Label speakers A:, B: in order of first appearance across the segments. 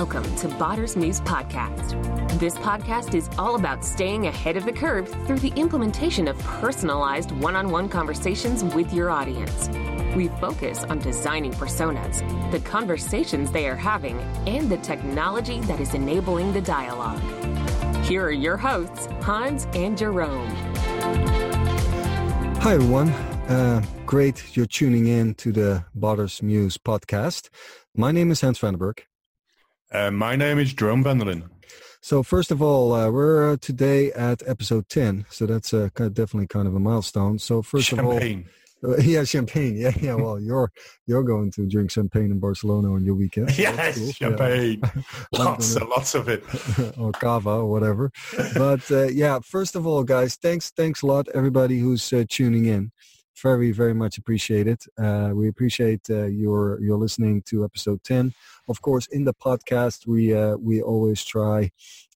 A: Welcome to Botter's Muse Podcast. This podcast is all about staying ahead of the curve through the implementation of personalized one on one conversations with your audience. We focus on designing personas, the conversations they are having, and the technology that is enabling the dialogue. Here are your hosts, Hans and Jerome.
B: Hi, everyone. Uh, great you're tuning in to the Botter's Muse podcast. My name is Hans Vandenberg.
C: Uh, my name is Jerome Vanderlin.
B: So first of all, uh, we're uh, today at episode 10. So that's uh, definitely kind of a milestone. So first
C: champagne.
B: of all, uh, yeah, champagne. Yeah, yeah. Well, you're you're going to drink champagne in Barcelona on your weekend.
C: yes, cool. champagne. Yeah. lots, and lots of it.
B: or cava or whatever. But uh, yeah, first of all, guys, thanks, thanks a lot, everybody who's uh, tuning in very very much appreciated. Uh, we appreciate uh, your your listening to episode 10 of course in the podcast we uh, we always try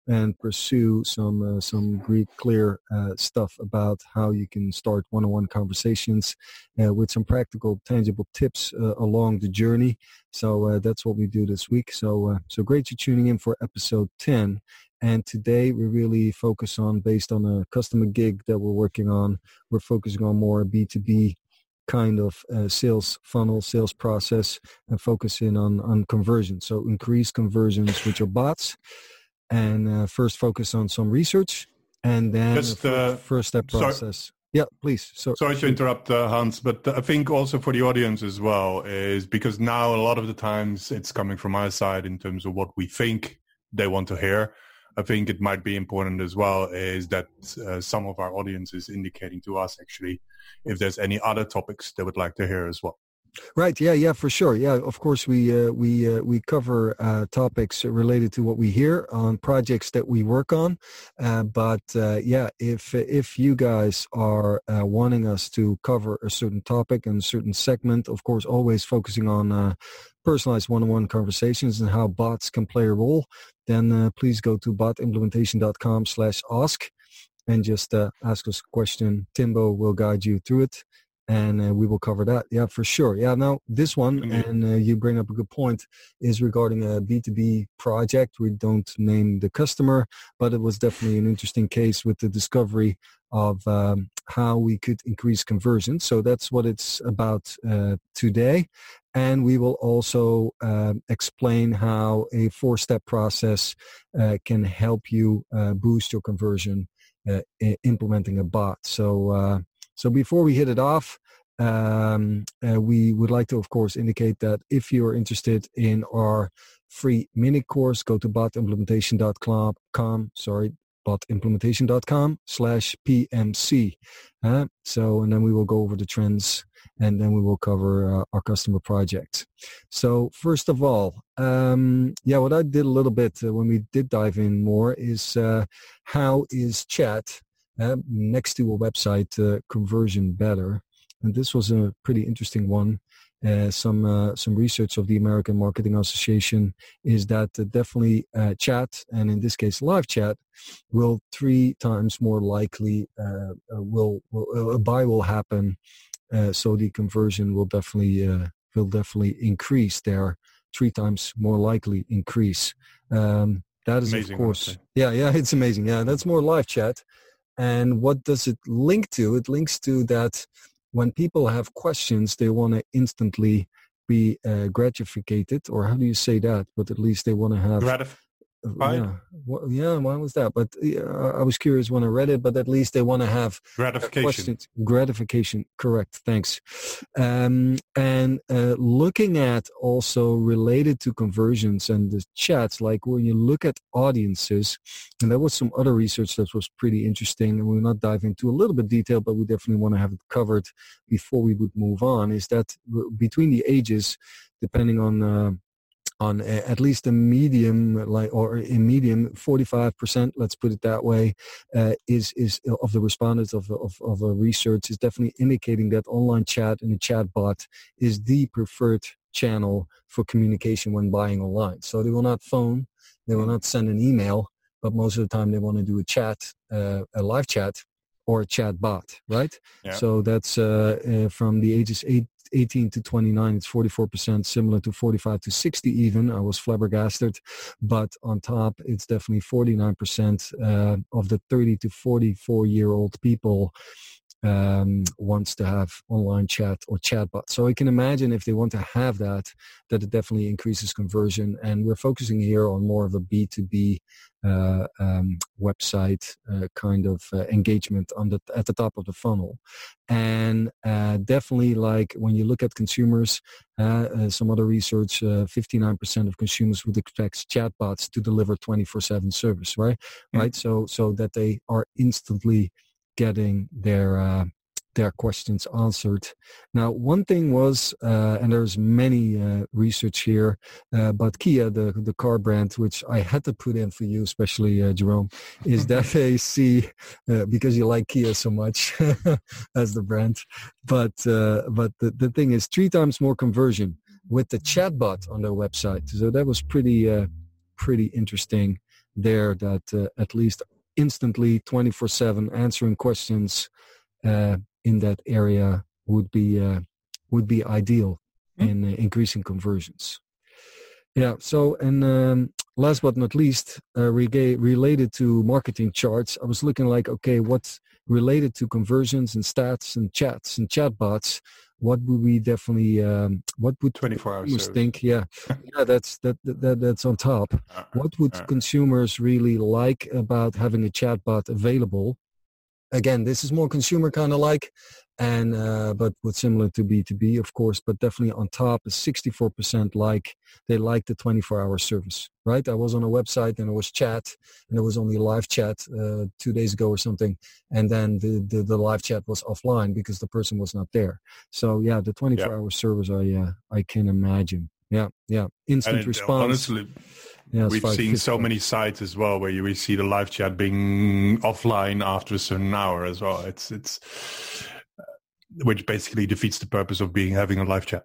B: and pursue some uh, some great clear uh, stuff about how you can start one-on-one conversations uh, with some practical tangible tips along the journey. So that's what we do this week. So so great you're tuning in for episode 10 and today we really focus on, based on a customer gig that we're working on, we're focusing on more B2B kind of uh, sales funnel, sales process, and focusing on, on conversion. So increase conversions with your bots and uh, first focus on some research and then Just, uh, first step process. Sorry. Yeah, please.
C: So, Sorry to interrupt, uh, Hans, but I think also for the audience as well is because now a lot of the times it's coming from our side in terms of what we think they want to hear. I think it might be important as well is that uh, some of our audience is indicating to us actually if there's any other topics they would like to hear as well.
B: Right. Yeah. Yeah. For sure. Yeah. Of course, we uh, we uh, we cover uh, topics related to what we hear on projects that we work on. Uh, but uh, yeah, if if you guys are uh, wanting us to cover a certain topic and a certain segment, of course, always focusing on personalized one-on-one conversations and how bots can play a role, then please go to botimplementation.com/ask and just ask us a question. Timbo will guide you through it and uh, we will cover that. Yeah, for sure. Yeah, now this one, mm-hmm. and uh, you bring up a good point, is regarding a B2B project. We don't name the customer, but it was definitely an interesting case with the discovery of um, how we could increase conversion. So that's what it's about uh, today. And we will also uh, explain how a four-step process uh, can help you uh, boost your conversion uh, implementing a bot. So uh, so before we hit it off, um, uh, we would like to, of course, indicate that if you're interested in our free mini course, go to botimplementation.com, sorry, botimplementation.com slash PMC. Uh, so, and then we will go over the trends and then we will cover uh, our customer project. So first of all, um, yeah, what I did a little bit uh, when we did dive in more is uh, how is chat uh, next to a website uh, conversion better. And this was a pretty interesting one. Uh, some uh, some research of the American Marketing Association is that uh, definitely uh, chat and in this case live chat will three times more likely will, will a buy will happen. so the conversion will definitely will definitely increase there three times more likely increase. Um, that is
C: amazing,
B: of course yeah yeah it's amazing yeah that's more live chat and what does it link to? It links to that when people have questions, they want to instantly be uh, gratified, or how do you say that? But at least they want to have
C: Gratif-
B: yeah, well, yeah. Why was that? But I was curious when I read it. But at least they want to have
C: gratification. Questions.
B: Gratification, correct. Thanks. Um, and uh, looking at also related to conversions and the chats, like when you look at audiences, and there was some other research that was pretty interesting, and we'll not dive into a little bit detail, but we definitely want to have it covered before we would move on. Is that between the ages, depending on uh, on a, at least a medium like or a medium 45% let's put it that way uh, is is of the respondents of of, of a research is definitely indicating that online chat and a chat bot is the preferred channel for communication when buying online so they will not phone they will not send an email but most of the time they want to do a chat uh, a live chat or a chat bot right yeah. so that's uh, uh from the ages 8 18 to 29, it's 44%, similar to 45 to 60 even. I was flabbergasted. But on top, it's definitely 49% uh, of the 30 to 44 year old people um, wants to have online chat or chatbot. So I can imagine if they want to have that, that it definitely increases conversion. And we're focusing here on more of a B2B uh, um, website uh, kind of uh, engagement on the at the top of the funnel. And uh, definitely like when you look at consumers, uh, some other research, 59% of consumers would expect chatbots to deliver 24-7 service, right? Mm-hmm. Right. So, so that they are instantly getting their uh, their questions answered. Now, one thing was, uh, and there's many uh, research here, uh, but Kia, the the car brand, which I had to put in for you, especially uh, Jerome, is that they see uh, because you like Kia so much as the brand, but uh, but the, the thing is three times more conversion with the chatbot on their website. So that was pretty pretty interesting there. That at least instantly 24/7 answering questions uh, in that area would be uh, would be ideal mm-hmm. in uh, increasing conversions. Yeah. So and um, last but not least, uh, rega- related to marketing charts, I was looking like okay, what's related to conversions and stats and chats and chatbots what would we definitely um, what would
C: 24 hours
B: think? Yeah. Yeah that's that, that that's on top. Uh, what would uh, consumers really like about having a chatbot available again this is more consumer kind of like and uh, but what's similar to b2b of course but definitely on top is 64% like they like the 24 hour service right? I was on a website and it was chat and it was only live chat uh, two days ago or something and then the, the, the live chat was offline because the person was not there. So yeah the 24 hour service i uh, i can imagine. Yeah yeah. Instant and response.
C: honestly yeah, We've seen so many sites as well where you we see the live chat being offline after a certain hour as well. It's it's which basically defeats the purpose of being having a live chat.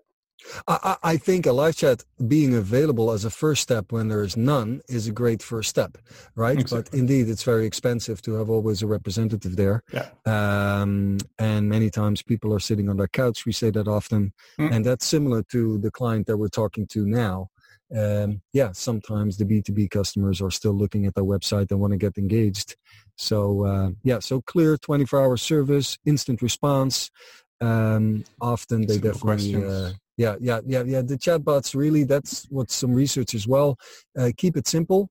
B: I, I, think a live chat being available as a first step when there is none is a great first step, right? Exactly. But indeed, it's very expensive to have always a representative there.
C: Yeah.
B: Um, and many times people are sitting on their couch. We say that often. Mm. And that's similar to the client that we're talking to now. Um, yeah, sometimes the B2B customers are still looking at their website and want to get engaged. So uh, yeah, so clear 24-hour service, instant response. Um, often they Simple definitely, uh, yeah, yeah, yeah, yeah. The chatbots really, that's what some research as well. Uh, keep it simple.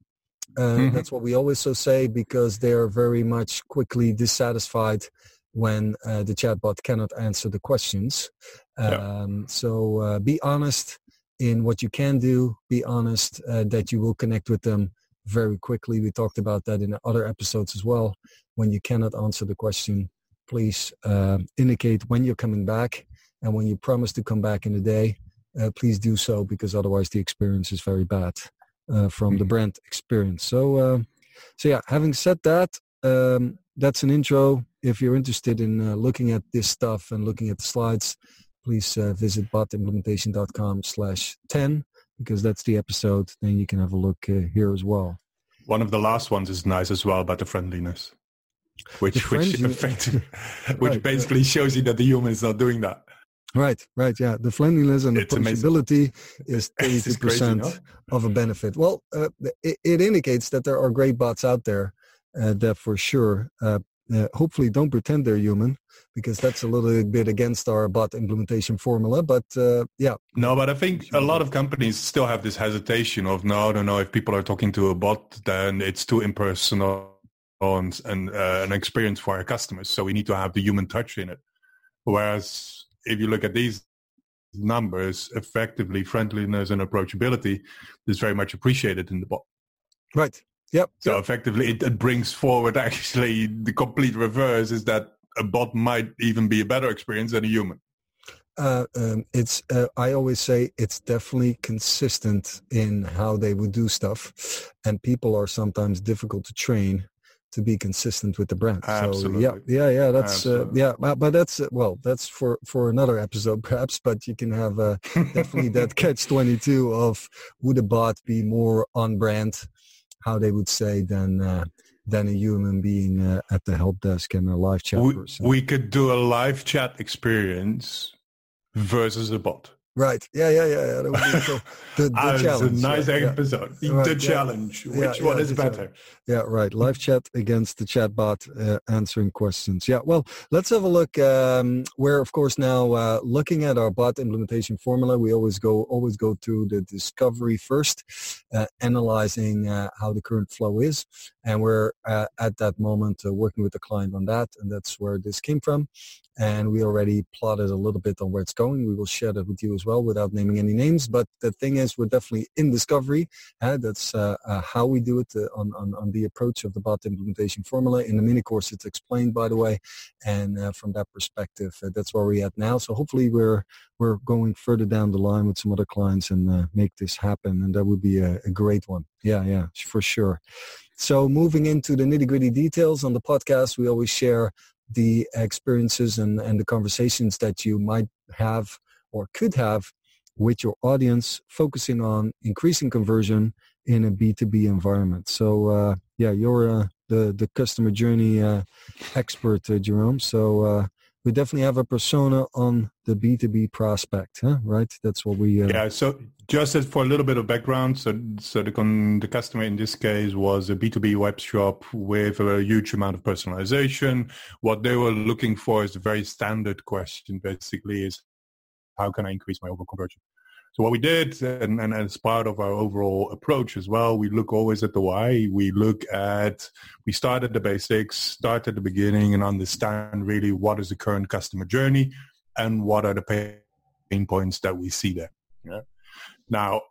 B: Uh, mm-hmm. That's what we always so say because they are very much quickly dissatisfied when uh, the chatbot cannot answer the questions. Um, yeah. So uh, be honest in what you can do. Be honest uh, that you will connect with them very quickly. We talked about that in other episodes as well. When you cannot answer the question, please uh, indicate when you're coming back. And when you promise to come back in a day, uh, please do so because otherwise the experience is very bad uh, from the mm-hmm. brand experience. So, uh, so yeah, having said that, um, that's an intro. If you're interested in uh, looking at this stuff and looking at the slides, please uh, visit botimplementation.com slash 10 because that's the episode. Then you can have a look uh, here as well.
C: One of the last ones is nice as well about the friendliness, which which effective, which right, basically yeah. shows you that the human is not doing that.
B: Right, right, yeah. The friendliness and the possibility is eighty percent of a benefit. Well, uh, it, it, indicates that there are great bots out there uh, that for sure uh, uh, hopefully don't pretend they're human because that's a little bit against our bot implementation formula but uh, yeah.
C: No but i think a lot of companies still have this hesitation of no no no if people are talking to a bot then it's too impersonal and, and uh, an experience for our customers so we need to have the human touch in it. Whereas if you look at these numbers effectively friendliness and approachability is very much appreciated in the bot.
B: Right Yep.
C: So
B: yep.
C: effectively, it, it, brings forward actually the complete reverse is that a bot might even be a better experience than a human.
B: Uh, um, it's uh, I always say it's definitely consistent in how they would do stuff, and people are sometimes difficult to train to be consistent with the brand.
C: Absolutely.
B: So yeah, yeah, yeah. That's uh, yeah, but, that's uh, well, that's for for another episode perhaps. But you can have uh, definitely that catch twenty two of would a bot be more on brand how they would say than uh, than a human being uh, at the help desk and a live chat
C: we,
B: person.
C: We could do a live chat experience versus a bot.
B: Right. Yeah, yeah, yeah. yeah. That would be the, the, the challenge.
C: A nice
B: yeah, yeah.
C: episode.
B: Right,
C: the
B: yeah.
C: challenge.
B: Yeah,
C: Which one
B: yeah,
C: is better?
B: Yeah, right. Live chat against the chatbot uh, answering questions. Yeah, well, let's have a look. Um, we're of course now uh, looking at our bot implementation formula. We always go always go through the discovery first, uh, analyzing uh, how the current flow is, and we're uh, at that moment uh, working with the client on that, and that's where this came from. And we already plotted a little bit on where it's going. We will share that with you as well without naming any names. But the thing is, we're definitely in discovery. Uh, that's uh, uh, how we do it uh, on, on, on the approach of the bot implementation formula. In the mini course, it's explained, by the way. And from that perspective, that's where we're at now. So hopefully we're we're going further down the line with some other clients and make this happen. And that would be a, a great one. Yeah, yeah, for sure. So moving into the nitty gritty details on the podcast, we always share the experiences and, and the conversations that you might have or could have with your audience, focusing on increasing conversion in a B2B environment. So uh, yeah, you're uh, the, the customer journey uh, expert, uh, Jerome. So uh, we definitely have a persona on the B2B prospect, huh? right? That's what we... Uh,
C: Yeah. So just as for a little bit of background, so so the con, the customer in this case was a B two B web shop with a huge amount of personalization. What they were looking for is a very standard question. Basically, is how can I increase my overall conversion? So what we did, and, and as part of our overall approach as well, we look always at the why. We look at, we start at the basics, start at the beginning and understand really what is the current customer journey and what are the pain points that we see there. Yeah. Now,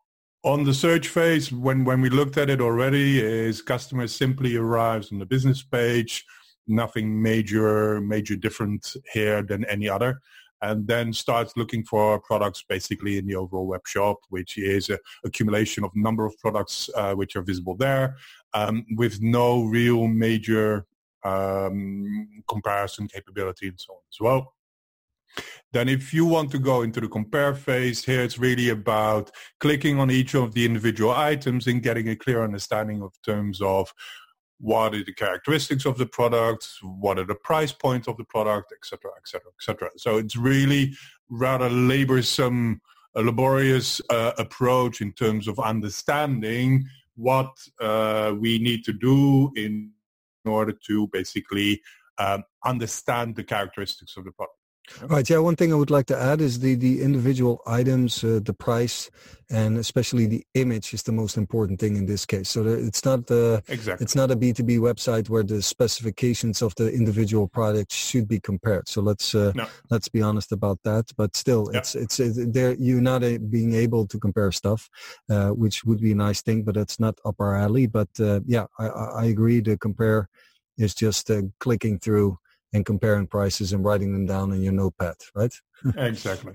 C: on the search phase, when, when we looked at it already, is customer simply arrives on the business page, nothing major, major different here than any other and then starts looking for products basically in the overall web shop, which is a accumulation of number of products uh, which are visible there um, with no real major um, comparison capability and so on as well. Then if you want to go into the compare phase, here it's really about clicking on each of the individual items and getting a clear understanding of terms of what are the characteristics of the product, what are the price points of the product, etc., etc., etc. So it's really rather laborsome, a laborious uh, approach in terms of understanding what uh, we need to do in order to basically um, understand the characteristics of the product.
B: Right. Yeah. One thing I would like to add is the the individual items, uh, the price, and especially the image is the most important thing in this case. So it's not the
C: Exactly.
B: it's not a B two B website where the specifications of the individual products should be compared. So let's uh,
C: No.
B: let's be honest about that. But still,
C: Yeah.
B: it's it's uh, there. You're not uh, being able to compare stuff, uh, which would be a nice thing, but that's not up our alley. But uh, yeah, I, I agree. To compare is just uh, clicking through and comparing prices and writing them down in your notepad, right?
C: exactly.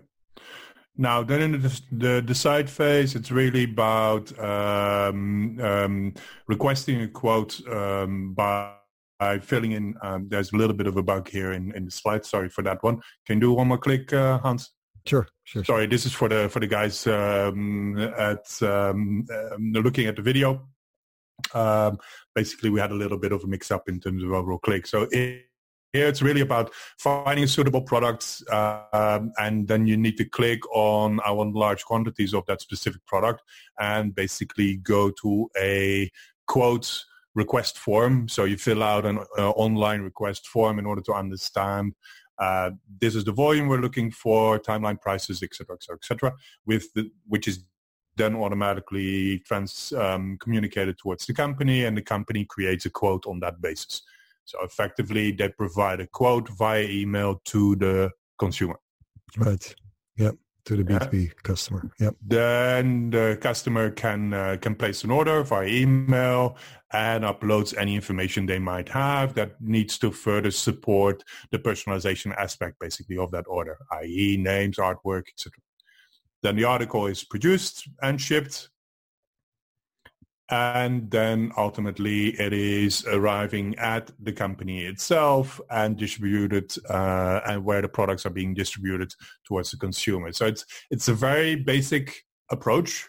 C: Now, then in the, the decide phase, it's really about um, um, requesting a quote um, by, by filling in. Um, there's a little bit of a bug here in, in the slide. Sorry for that one. Can you do one more click, uh, Hans?
B: Sure, sure.
C: Sorry, this is for the for the guys um, at um, looking at the video. Um, basically, we had a little bit of a mix-up in terms of overall click. So it, here it's really about finding suitable products, uh, um, and then you need to click on I want large quantities of that specific product, and basically go to a quote request form. So you fill out an uh, online request form in order to understand uh, this is the volume we're looking for, timeline prices, etc., etc., et cetera, et cetera, with the, which is then automatically trans um, communicated towards the company, and the company creates a quote on that basis. So effectively, they provide a quote via email to the consumer.
B: Right. Yeah. To the B2B customer. Yeah.
C: Then the customer can uh, can place an order via email and uploads any information they might have that needs to further support the personalization aspect, basically, of that order, i.e., names, artwork, etc. Then the article is produced and shipped, and then ultimately it is arriving at the company itself and distributed, uh, and where the products are being distributed towards the consumer. So it's it's a very basic approach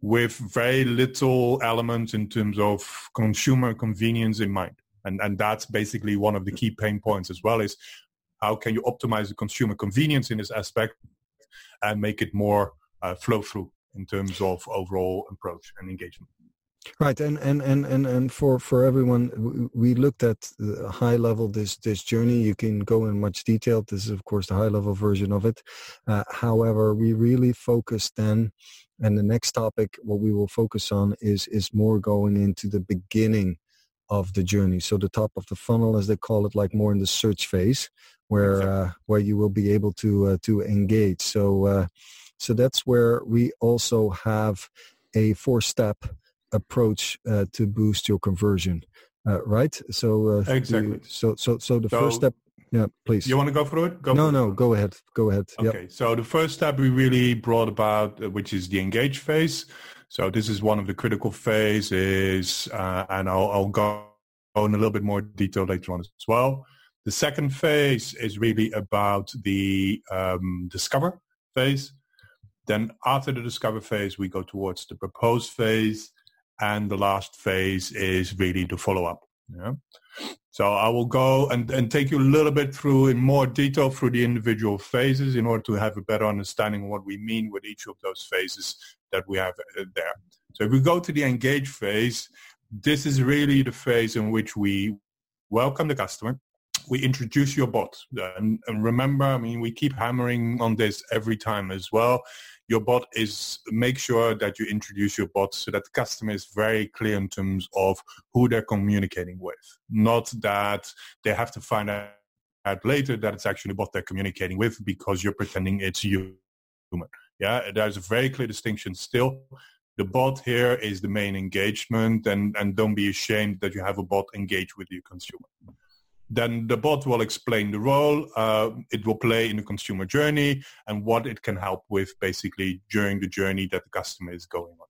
C: with very little elements in terms of consumer convenience in mind. And, and that's basically one of the key pain points as well is how can you optimize the consumer convenience in this aspect and make it more uh, flow through in terms of overall approach and engagement.
B: Right, and and and and and for for everyone, we looked at the high level this this journey. You can go in much detail. This is of course the high level version of it. Uh, however, we really focus then, and the next topic, what we will focus on is is more going into the beginning of the journey. So the top of the funnel, as they call it, like more in the search phase, where uh, where you will be able to uh, to engage. So uh, so that's where we also have a four step approach uh, to boost your conversion, uh, right? So
C: uh, exactly.
B: The, so so so the so, first step. Yeah, please.
C: You want to go through it? Go
B: no, no, it. go ahead. Go ahead.
C: Okay. Yep. So the first step we really brought about, uh, which is the engage phase. So this is one of the critical phases, uh, and I'll, I'll go in a little bit more detail later on as well. The second phase is really about the um, discover phase. Then after the discover phase, we go towards the propose phase and the last phase is really the follow-up. Yeah. So I will go and, and take you a little bit through in more detail through the individual phases in order to have a better understanding of what we mean with each of those phases that we have uh, there. So if we go to the engage phase, this is really the phase in which we welcome the customer. We introduce your bot. And, and remember, I mean, we keep hammering on this every time as well your bot is make sure that you introduce your bot so that the customer is very clear in terms of who they're communicating with. Not that they have to find out later that it's actually bot they're communicating with because you're pretending it's you. Yeah, there's a very clear distinction still. The bot here is the main engagement and, and don't be ashamed that you have a bot engage with your consumer. Then the bot will explain the role uh, it will play in the consumer journey and what it can help with basically during the journey that the customer is going on.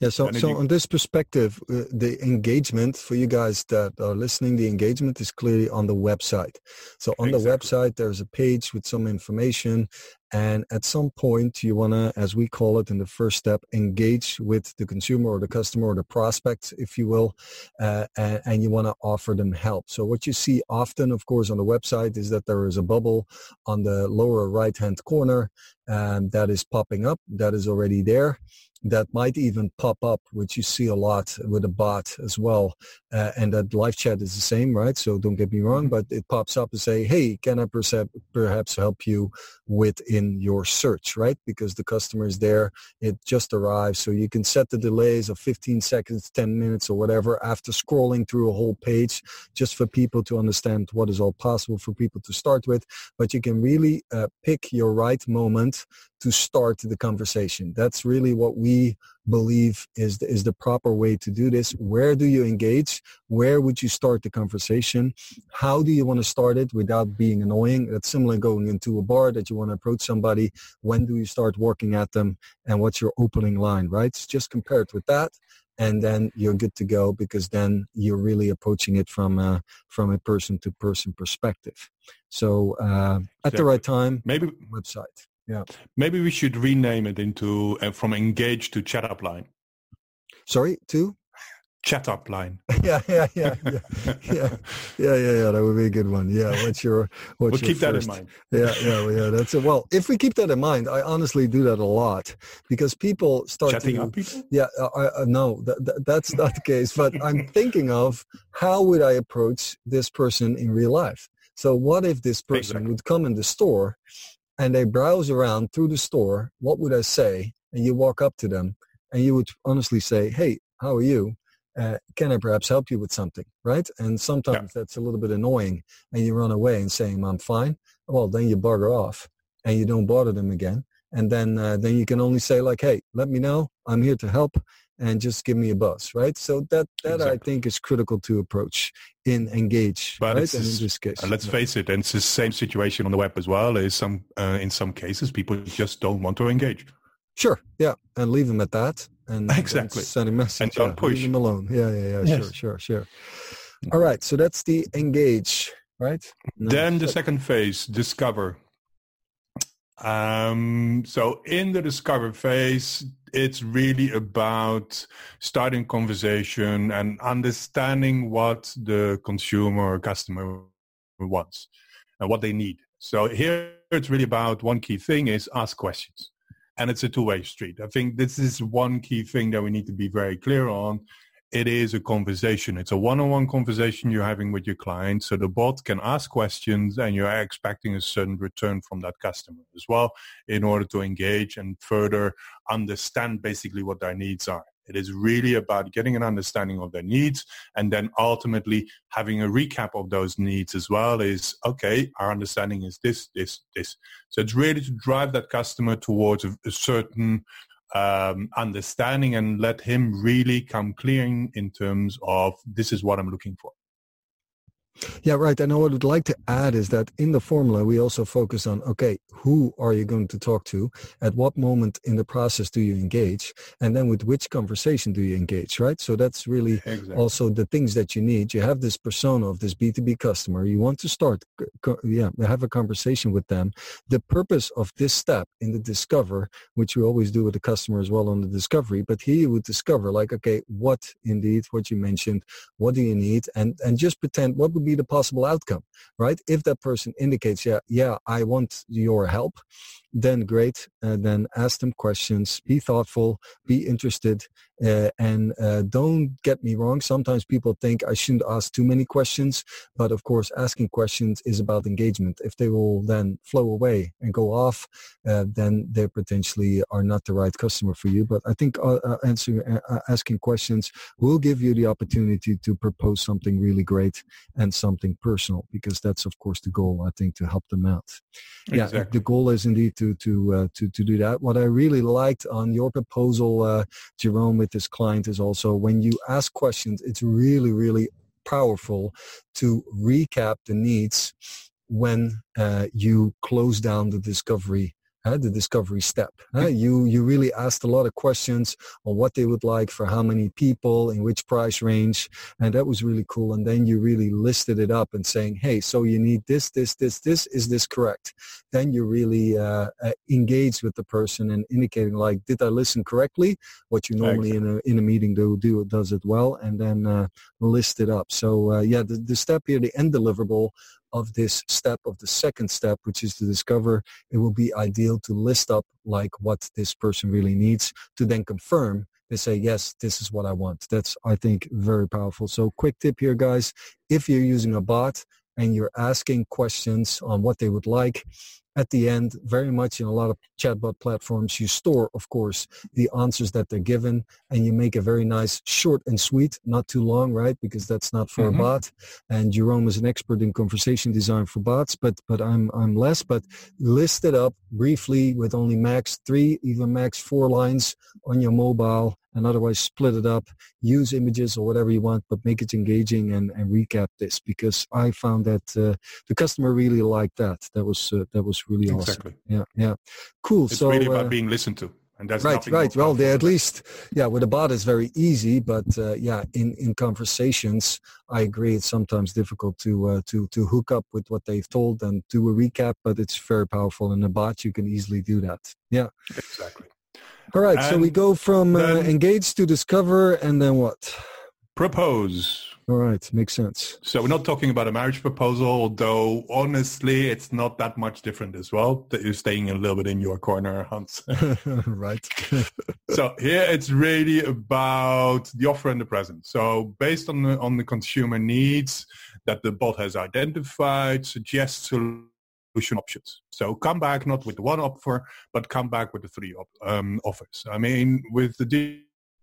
B: Yeah, so, so you, on this perspective, uh, the engagement for you guys that are listening, the engagement is clearly on the website. So on exactly. the website, there's a page with some information and at some point, you want to, as we call it in the first step, engage with the consumer or the customer or the prospect, if you will, uh, and, and, you want to offer them help. So what you see often, of course, on the website is that there is a bubble on the lower right-hand corner um, that is popping up. That is already there that might even pop up, which you see a lot with a bot as well. Uh, and that live chat is the same, right? So don't get me wrong, mm-hmm. but it pops up and say, hey, can I perhaps help you within your search, right? Because the customer is there, it just arrives. So you can set the delays of 15 seconds, 10 minutes or whatever after scrolling through a whole page just for people to understand what is all possible for people to start with. But you can really uh, pick your right moment to start the conversation. That's really what we believe is the, is the proper way to do this. Where do you engage? Where would you start the conversation? How do you want to start it without being annoying? That's similar going into a bar that you want to approach somebody. When do you start working at them? And what's your opening line, right? Just compare it with that and then you're good to go because then you're really approaching it from a, from a person to person perspective. So uh, at the right time,
C: maybe
B: website. Yeah.
C: Maybe we should rename it into uh, from engage to chat up line.
B: Sorry, to
C: chat up line.
B: yeah, yeah, yeah, yeah, yeah, yeah, yeah, yeah. That would be a good one. Yeah. What's your what's
C: we'll
B: your
C: keep first? that in mind.
B: Yeah, yeah, yeah. That's it. Well, if we keep that in mind, I honestly do that a lot because people start
C: chatting
B: to,
C: up people.
B: Yeah, uh, I, uh, no, that, that, that's not the case. But I'm thinking of how would I approach this person in real life. So what if this person exactly. would come in the store and they browse around through the store, what would I say? And you walk up to them and you would honestly say, hey, how are you? Uh, can I perhaps help you with something? Right? And sometimes yeah. that's a little bit annoying and you run away and saying, I'm fine. Well, then you bugger off and you don't bother them again. And then, uh, then you can only say like, hey, let me know. I'm here to help and just give me a buzz, right? So that that exactly. I think is critical to approach in engage,
C: but
B: right?
C: And in this case, let's face it, and it's the same situation on the web as well. Is some uh, in some cases people just don't want to engage.
B: Sure, yeah, and leave them at that, and
C: exactly
B: and send a message,
C: and don't
B: yeah,
C: push
B: leave them alone. Yeah, yeah, yeah. Yes. Sure, sure, sure. All right, so that's the engage, right?
C: No, then the second phase, discover. Um, so in the discover phase, it's really about starting conversation and understanding what the consumer or customer wants and what they need. So here it's really about one key thing is ask questions. And it's a two-way street. I think this is one key thing that we need to be very clear on. It is a conversation. It's a one-on-one conversation you're having with your client. So the bot can ask questions and you're expecting a certain return from that customer as well in order to engage and further understand basically what their needs are. It is really about getting an understanding of their needs and then ultimately having a recap of those needs as well is, okay, our understanding is this, this, this. So it's really to drive that customer towards a, a certain um, understanding and let him really come clear in terms of this is what I'm looking for.
B: Yeah, right. And what I would like to add is that in the formula, we also focus on, okay, who are you going to talk to? At what moment in the process do you engage? And then with which conversation do you engage, right? So that's really exactly. also the things that you need. You have this persona of this B2B customer. You want to start, yeah, have a conversation with them. The purpose of this step in the discover, which we always do with the customer as well on the discovery, but here you would discover like, okay, what indeed, what you mentioned, what do you need? And, and just pretend what would be the possible outcome, right? If that person indicates, yeah, yeah, I want your help, then great. Uh, then ask them questions, be thoughtful, be interested, uh, and uh, don't get me wrong. Sometimes people think I shouldn't ask too many questions, but of course, asking questions is about engagement. If they will then flow away and go off, uh, then they potentially are not the right customer for you. But I think uh, uh, answering, asking questions will give you the opportunity to propose something really great and something personal, because that's of course the goal. I think to help them out. Exactly. Yeah, the goal is indeed to to uh, to to do that. What I really liked on your proposal, uh, Jerome, with this client is also when you ask questions, it's really really powerful to recap the needs when uh, you close down the discovery uh, the discovery step. Uh, you you really asked a lot of questions on what they would like for how many people, in which price range, and that was really cool. And then you really listed it up and saying, hey, so you need this, this, this, this. Is this correct? Then you really uh, uh engage with the person and indicating like, did I listen correctly? What you normally in a in a meeting do do does it well, and then uh, list it up. So uh, yeah, the, the step here, the end deliverable of this step of the second step, which is to discover, it will be ideal to list up like what this person really needs to then confirm they say, yes, this is what I want. That's, I think, very powerful. So quick tip here, guys. If you're using a bot and you're asking questions on what they would like, at the end, very much in a lot of chatbot platforms, you store, of course, the answers that they're given and you make a very nice short and sweet, not too long, right? Because that's not for mm-hmm. a bot. And Jerome is an expert in conversation design for bots, but, but I'm, I'm less, but list it up briefly with only max three, even max four lines on your mobile and otherwise split it up, use images or whatever you want, but make it engaging and, and recap this because I found that uh, the customer really liked that. That was uh, that was really exactly. awesome. Yeah, yeah, cool.
C: It's
B: so
C: really about uh, being listened to. And that's
B: right, right. Well, they at least, yeah, with a bot is very easy, but uh, yeah, in, in conversations, I agree. It's sometimes difficult to uh, to to hook up with what they've told and do a recap, but it's very powerful. In a bot, you can easily do that. Yeah,
C: exactly.
B: All right, and so we go from uh, engage to discover, and then what?
C: Propose.
B: All right, makes sense.
C: So we're not talking about a marriage proposal, although honestly, it's not that much different as well. That you're staying a little bit in your corner, Hans.
B: right.
C: so here it's really about the offer and the present. So based on the on the consumer needs that the bot has identified, suggest solutions solution options. So come back not with one offer, but come back with the three op- um, offers. I mean, with the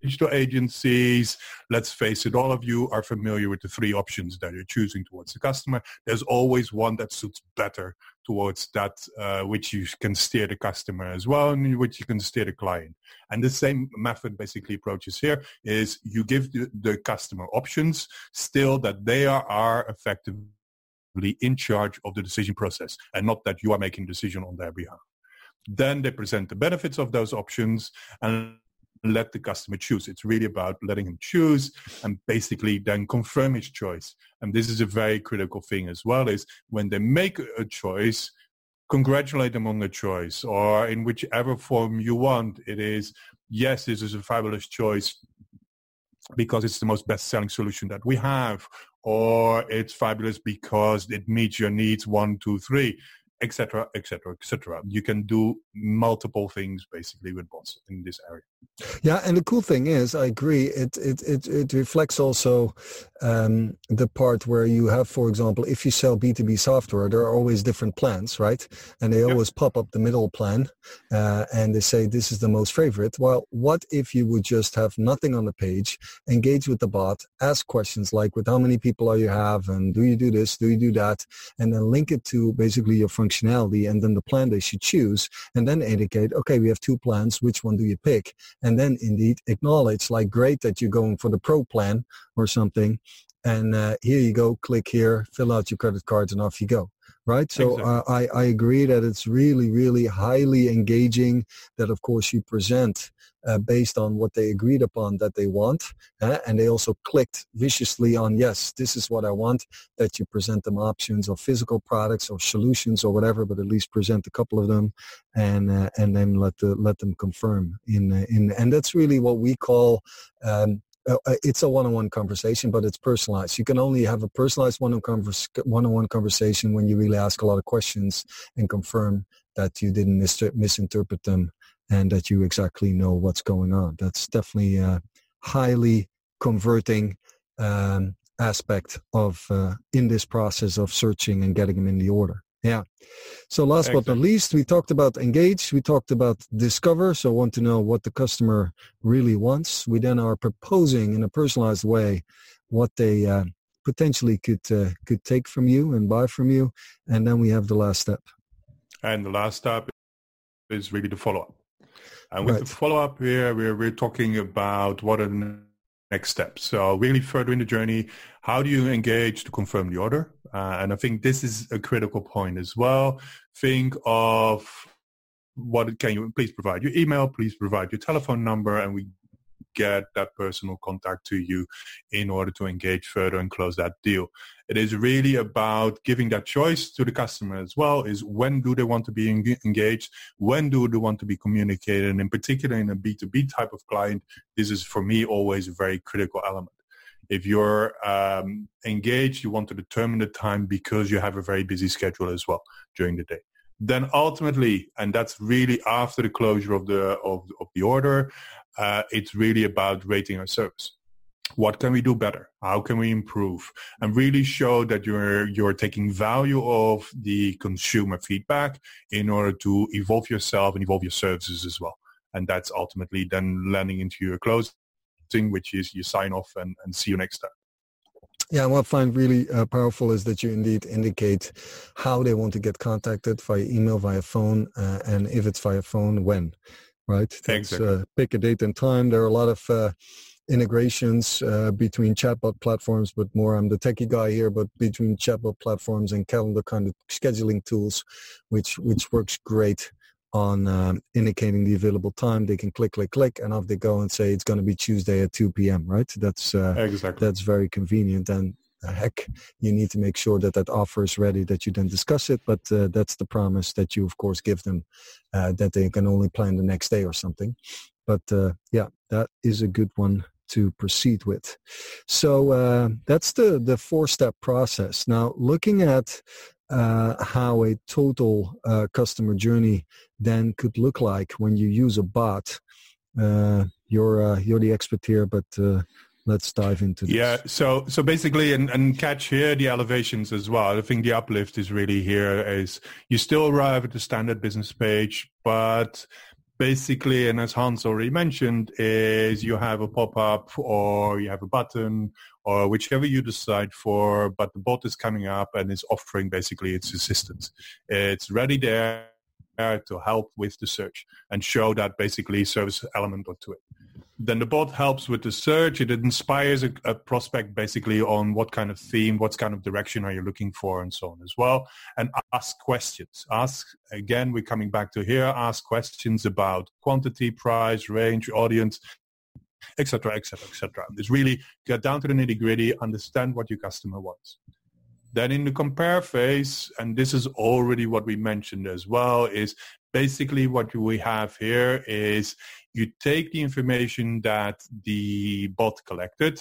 C: digital agencies, let's face it, all of you are familiar with the three options that you're choosing towards the customer. There's always one that suits better towards that, uh, which you can steer the customer as well, and which you can steer the client. And the same method basically approaches here is you give the, the customer options still that they are, are effective in charge of the decision process and not that you are making decision on their behalf. Then they present the benefits of those options and let the customer choose. It's really about letting him choose and basically then confirm his choice. And this is a very critical thing as well is when they make a choice, congratulate them on the choice or in whichever form you want. It is, yes, this is a fabulous choice because it's the most best-selling solution that we have or it's fabulous because it meets your needs one, two, three. Etc., etc., etc. You can do multiple things basically with bots in this area.
B: Yeah, and the cool thing is, I agree. It it it, it reflects also um, the part where you have, for example, if you sell B two B software, there are always different plans, right? And they yep. always pop up the middle plan, uh, and they say this is the most favorite. Well, what if you would just have nothing on the page, engage with the bot, ask questions like, with how many people are you have, and do you do this, do you do that, and then link it to basically your functionality, and then the plan they should choose, and then indicate, okay, we have two plans, which one do you pick? and then indeed acknowledge like great that you're going for the pro plan or something and uh, here you go click here fill out your credit cards and off you go right so exactly. uh, I, I agree that it's really really highly engaging that of course you present uh, based on what they agreed upon that they want. Uh, and they also clicked viciously on, yes, this is what I want, that you present them options of physical products or solutions or whatever, but at least present a couple of them and, uh, and then let, the, let them confirm. In, uh, in, and that's really what we call um, uh, uh, it's a one-on-one conversation, but it's personalized. You can only have a personalized one-on-one conversation when you really ask a lot of questions and confirm that you didn't mis- misinterpret them and that you exactly know what's going on. That's definitely a highly converting um, aspect of uh, in this process of searching and getting them in the order. Yeah. So last exactly. but not least, we talked about engage. We talked about discover. So want to know what the customer really wants. We then are proposing in a personalized way what they uh, potentially could uh, could take from you and buy from you. And then we have the last step.
C: And the last step is really the follow up. And with right. the follow-up here, we're, we're talking about what are the next steps. So really further in the journey, how do you engage to confirm the order? Uh, and I think this is a critical point as well. Think of what can you please provide your email, please provide your telephone number, and we get that personal contact to you in order to engage further and close that deal. It is really about giving that choice to the customer as well is when do they want to be engaged? When do they want to be communicated? And in particular in a B2B type of client, this is for me always a very critical element. If you're um, engaged, you want to determine the time because you have a very busy schedule as well during the day then ultimately, and that's really after the closure of the of, of the order, uh, it's really about rating our service. What can we do better? How can we improve? And really show that you're you're taking value of the consumer feedback in order to evolve yourself and evolve your services as well. And that's ultimately then landing into your closing, which is you sign off and, and see you next time.
B: Yeah, what I find really uh, powerful is that you indeed indicate how they want to get contacted via email, via phone, uh, and if it's via phone, when right? That's, exactly. Uh, pick a date and time. There are a lot of uh, integrations uh, between chatbot platforms, but more I'm the techie guy here, but between chatbot platforms and calendar kind of scheduling tools, which which works great on um, indicating the available time. They can click, click, click, and off they go and say it's going to be Tuesday at 2 p.m. Right? That's uh, exactly that's very convenient and heck, you need to make sure that that offer is ready, that you then discuss it. But uh, that's the promise that you, of course, give them, uh, that they can only plan the next day or something. But uh, yeah, that is a good one to proceed with. So uh, that's the, the four-step process. Now, looking at uh, how a total uh, customer journey then could look like when you use a bot, you're, you're the expert here, but let's dive into this.
C: Yeah, so so basically, and, and catch here the elevations as well. I think the uplift is really here is you still arrive at the standard business page, but basically, and as Hans already mentioned, is you have a pop-up or you have a button or whichever you decide for, but the bot is coming up and is offering basically its assistance. It's ready there to help with the search and show that basically service element to it then the bot helps with the search. It inspires a, a, prospect basically on what kind of theme, what kind of direction are you looking for and so on as well. And ask questions. Ask, again, we're coming back to here, ask questions about quantity, price, range, audience, etc., etc., etc. It's really get down to the nitty gritty, understand what your customer wants. Then in the compare phase, and this is already what we mentioned as well, is basically what we have here is you take the information that the bot collected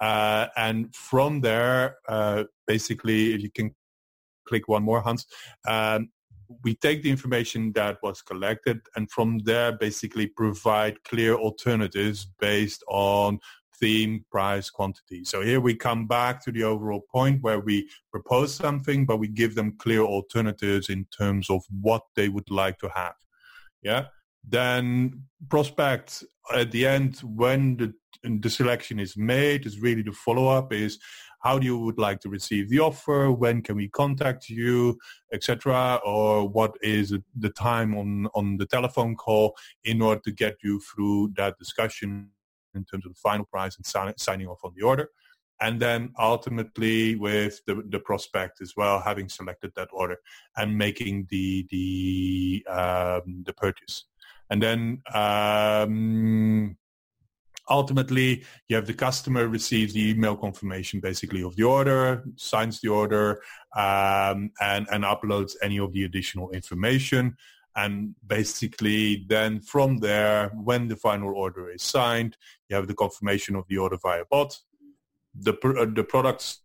C: uh, and from there uh, basically if you can click one more Hans um, we take the information that was collected and from there basically provide clear alternatives based on theme, price, quantity. So here we come back to the overall point where we propose something, but we give them clear alternatives in terms of what they would like to have. Yeah. Then prospects at the end when the, the selection is made is really the follow-up is how do you would like to receive the offer, when can we contact you, etc., or what is the time on, on the telephone call in order to get you through that discussion in terms of the final price and sign, signing off on the order. And then ultimately with the, the prospect as well, having selected that order and making the the um, the purchase. And then um, ultimately you have the customer receives the email confirmation basically of the order, signs the order, um, and, and uploads any of the additional information. And basically then from there, when the final order is signed, you have the confirmation of the order via bot. The, uh, the products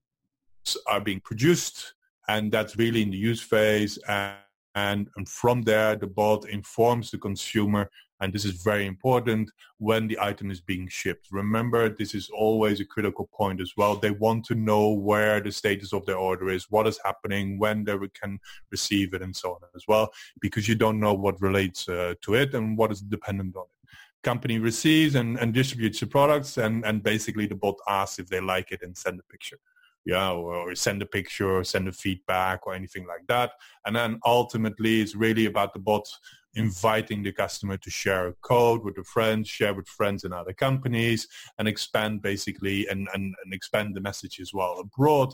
C: are being produced and that's really in the use phase. And, and, and from there, the bot informs the consumer and this is very important when the item is being shipped. Remember, this is always a critical point as well. They want to know where the status of their order is, what is happening, when they can receive it, and so on as well, because you don't know what relates uh, to it and what is dependent on it. Company receives and, and distributes the products, and, and basically the bot asks if they like it and send a picture yeah, or, or, send a picture or send a feedback or anything like that. And then ultimately it's really about the bot inviting the customer to share a code with the friends, share with friends in other companies, and expand basically and, and, and expand the message as well abroad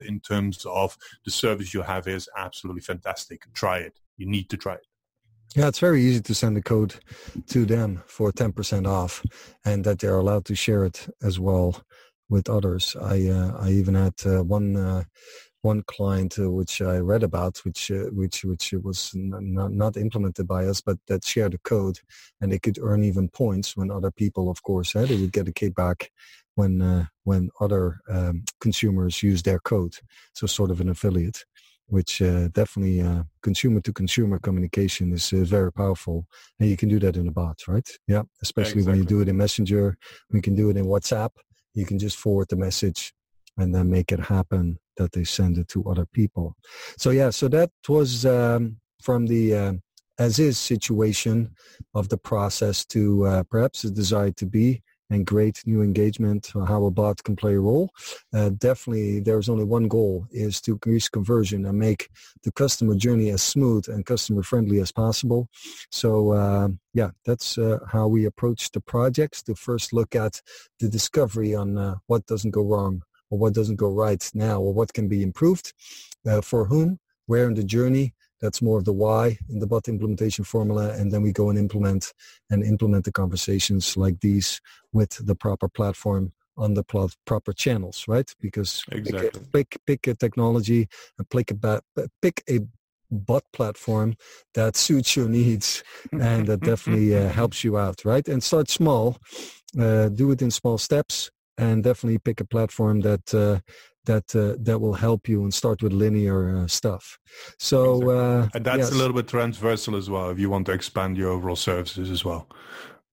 C: in terms of the service you have is absolutely fantastic. Try it. You need to try it.
B: Yeah, it's very easy to send a code to them for 10% off and that they're allowed to share it as well with others. I uh, I even had uh, one uh, one client uh, which I read about, which uh, which which was not not implemented by us, but that shared a code, and they could earn even points when other people, of course, uh, they would get a kickback when uh, when other um, consumers use their code. So sort of an affiliate, which uh, definitely uh, consumer to consumer communication is very powerful, and you can do that in a bot, right? Yeah, especially exactly. when you do it in Messenger, we can do it in WhatsApp you can just forward the message and then make it happen that they send it to other people. So yeah, so that was um, from the uh, as is situation of the process to uh, perhaps a desire to be and great new engagement, how a bot can play a role. Uh, definitely, there's only one goal is to increase conversion and make the customer journey as smooth and customer friendly as possible. So uh, yeah, that's uh, how we approach the projects to first look at the discovery on uh, what doesn't go wrong or what doesn't go right now or what can be improved uh, for whom, where in the journey, that's more of the why in the bot implementation formula. And then we go and implement and implement the conversations like these with the proper platform on the pl- proper channels, right? Because
C: exactly.
B: pick, a, pick, pick a technology and pick a, pick a bot platform that suits your needs and that definitely uh, helps you out, right? And start small, uh, do it in small steps and definitely pick a platform that uh, that uh, that will help you and start with linear uh, stuff. So
C: uh, and that's yes. a little bit transversal as well if you want to expand your overall services as well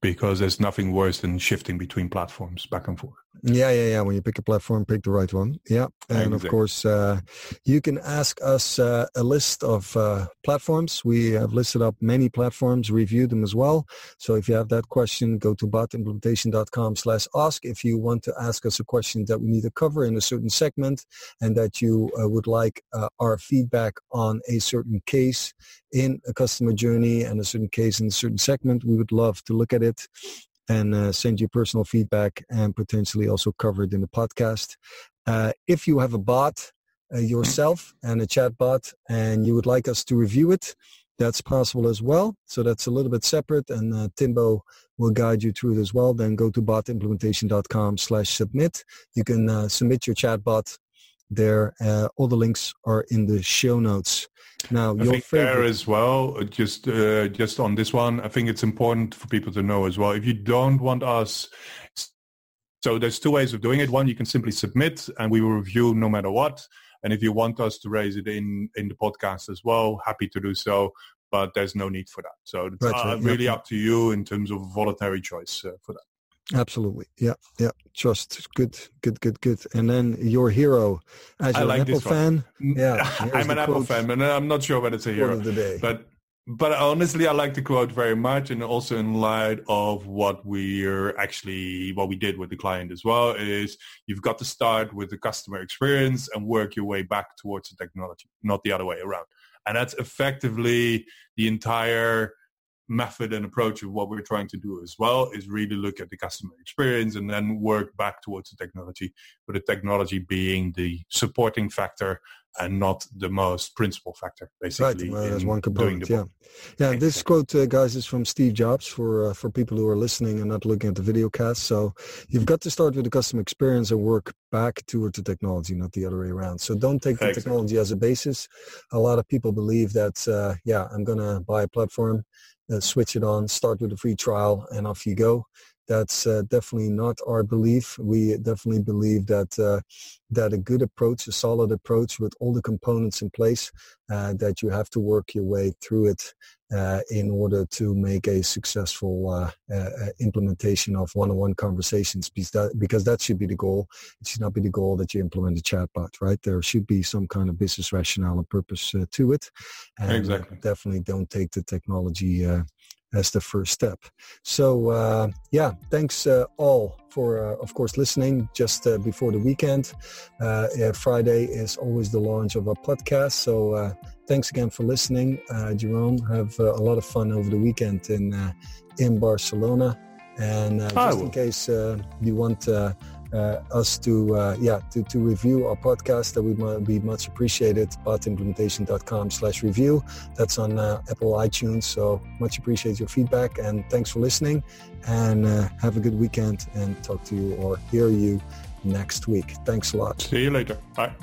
C: because there's nothing worse than shifting between platforms back and forth.
B: Yeah, yeah, yeah. When you pick a platform, pick the right one. Yeah. And exactly. of course, uh, you can ask us uh, a list of uh, platforms. We have listed up many platforms, reviewed them as well. So if you have that question, go to botimplementation.com slash ask. If you want to ask us a question that we need to cover in a certain segment and that you uh, would like uh, our feedback on a certain case in a customer journey and a certain case in a certain segment, we would love to look at it and uh, send you personal feedback and potentially also cover it in the podcast. Uh, if you have a bot uh, yourself and a chat bot and you would like us to review it, that's possible as well. So that's a little bit separate and uh, Timbo will guide you through it as well. Then go to botimplementation.com slash submit. You can uh, submit your chat bot there. Uh, all the links are in the show notes. Now,
C: I think favorite. there as well, just uh, just on this one, I think it's important for people to know as well. If you don't want us, so there's two ways of doing it. One, you can simply submit, and we will review no matter what. And if you want us to raise it in, in the podcast as well, happy to do so. But there's no need for that. So it's right, uh, really up to you in terms of voluntary choice uh, for that.
B: Absolutely. Yeah. Yeah. Just good, good, good, good. And then your hero, as you're like an Apple fan.
C: Yeah. I'm an Apple fan, but I'm not sure whether it's a hero. Of the day. But but honestly, I like the quote very much, and also in light of what we're actually what we did with the client as well is you've got to start with the customer experience and work your way back towards the technology, not the other way around. And that's effectively the entire method and approach of what we're trying to do as well is really look at the customer experience and then work back towards the technology, with the technology being the supporting factor and not the most principal factor, basically.
B: Right, well, as one component, yeah. Yeah, exactly. this quote, uh, guys, is from Steve Jobs for uh, for people who are listening and not looking at the video cast. So you've got to start with the customer experience and work back towards the technology, not the other way around. So don't take the exactly. technology as a basis. A lot of people believe that, uh, yeah, I'm going to buy a platform, uh, switch it on, start with a free trial, and off you go that's uh, definitely not our belief. We definitely believe that uh, that a good approach, a solid approach with all the components in place, uh, that you have to work your way through it uh, in order to make a successful uh, uh, implementation of one-on-one conversations because that, because that should be the goal. It should not be the goal that you implement a chatbot, right? There should be some kind of business rationale and purpose to it. And
C: exactly.
B: definitely don't take the technology as the first step. So uh, yeah, thanks uh, all for, uh, of course, listening just uh, before the weekend. Uh, Friday is always the launch of our podcast. So uh, thanks again for listening, Jerome. Have a lot of fun over the weekend in in Barcelona. And just in case you want uh, us to uh, yeah to, to review our podcast that would be much appreciated botimplementation.com slash review. That's on uh, apple itunes so much appreciate your feedback and thanks for listening. And uh, have a good weekend and talk to you or hear you next week. Thanks a lot.
C: See you later. Bye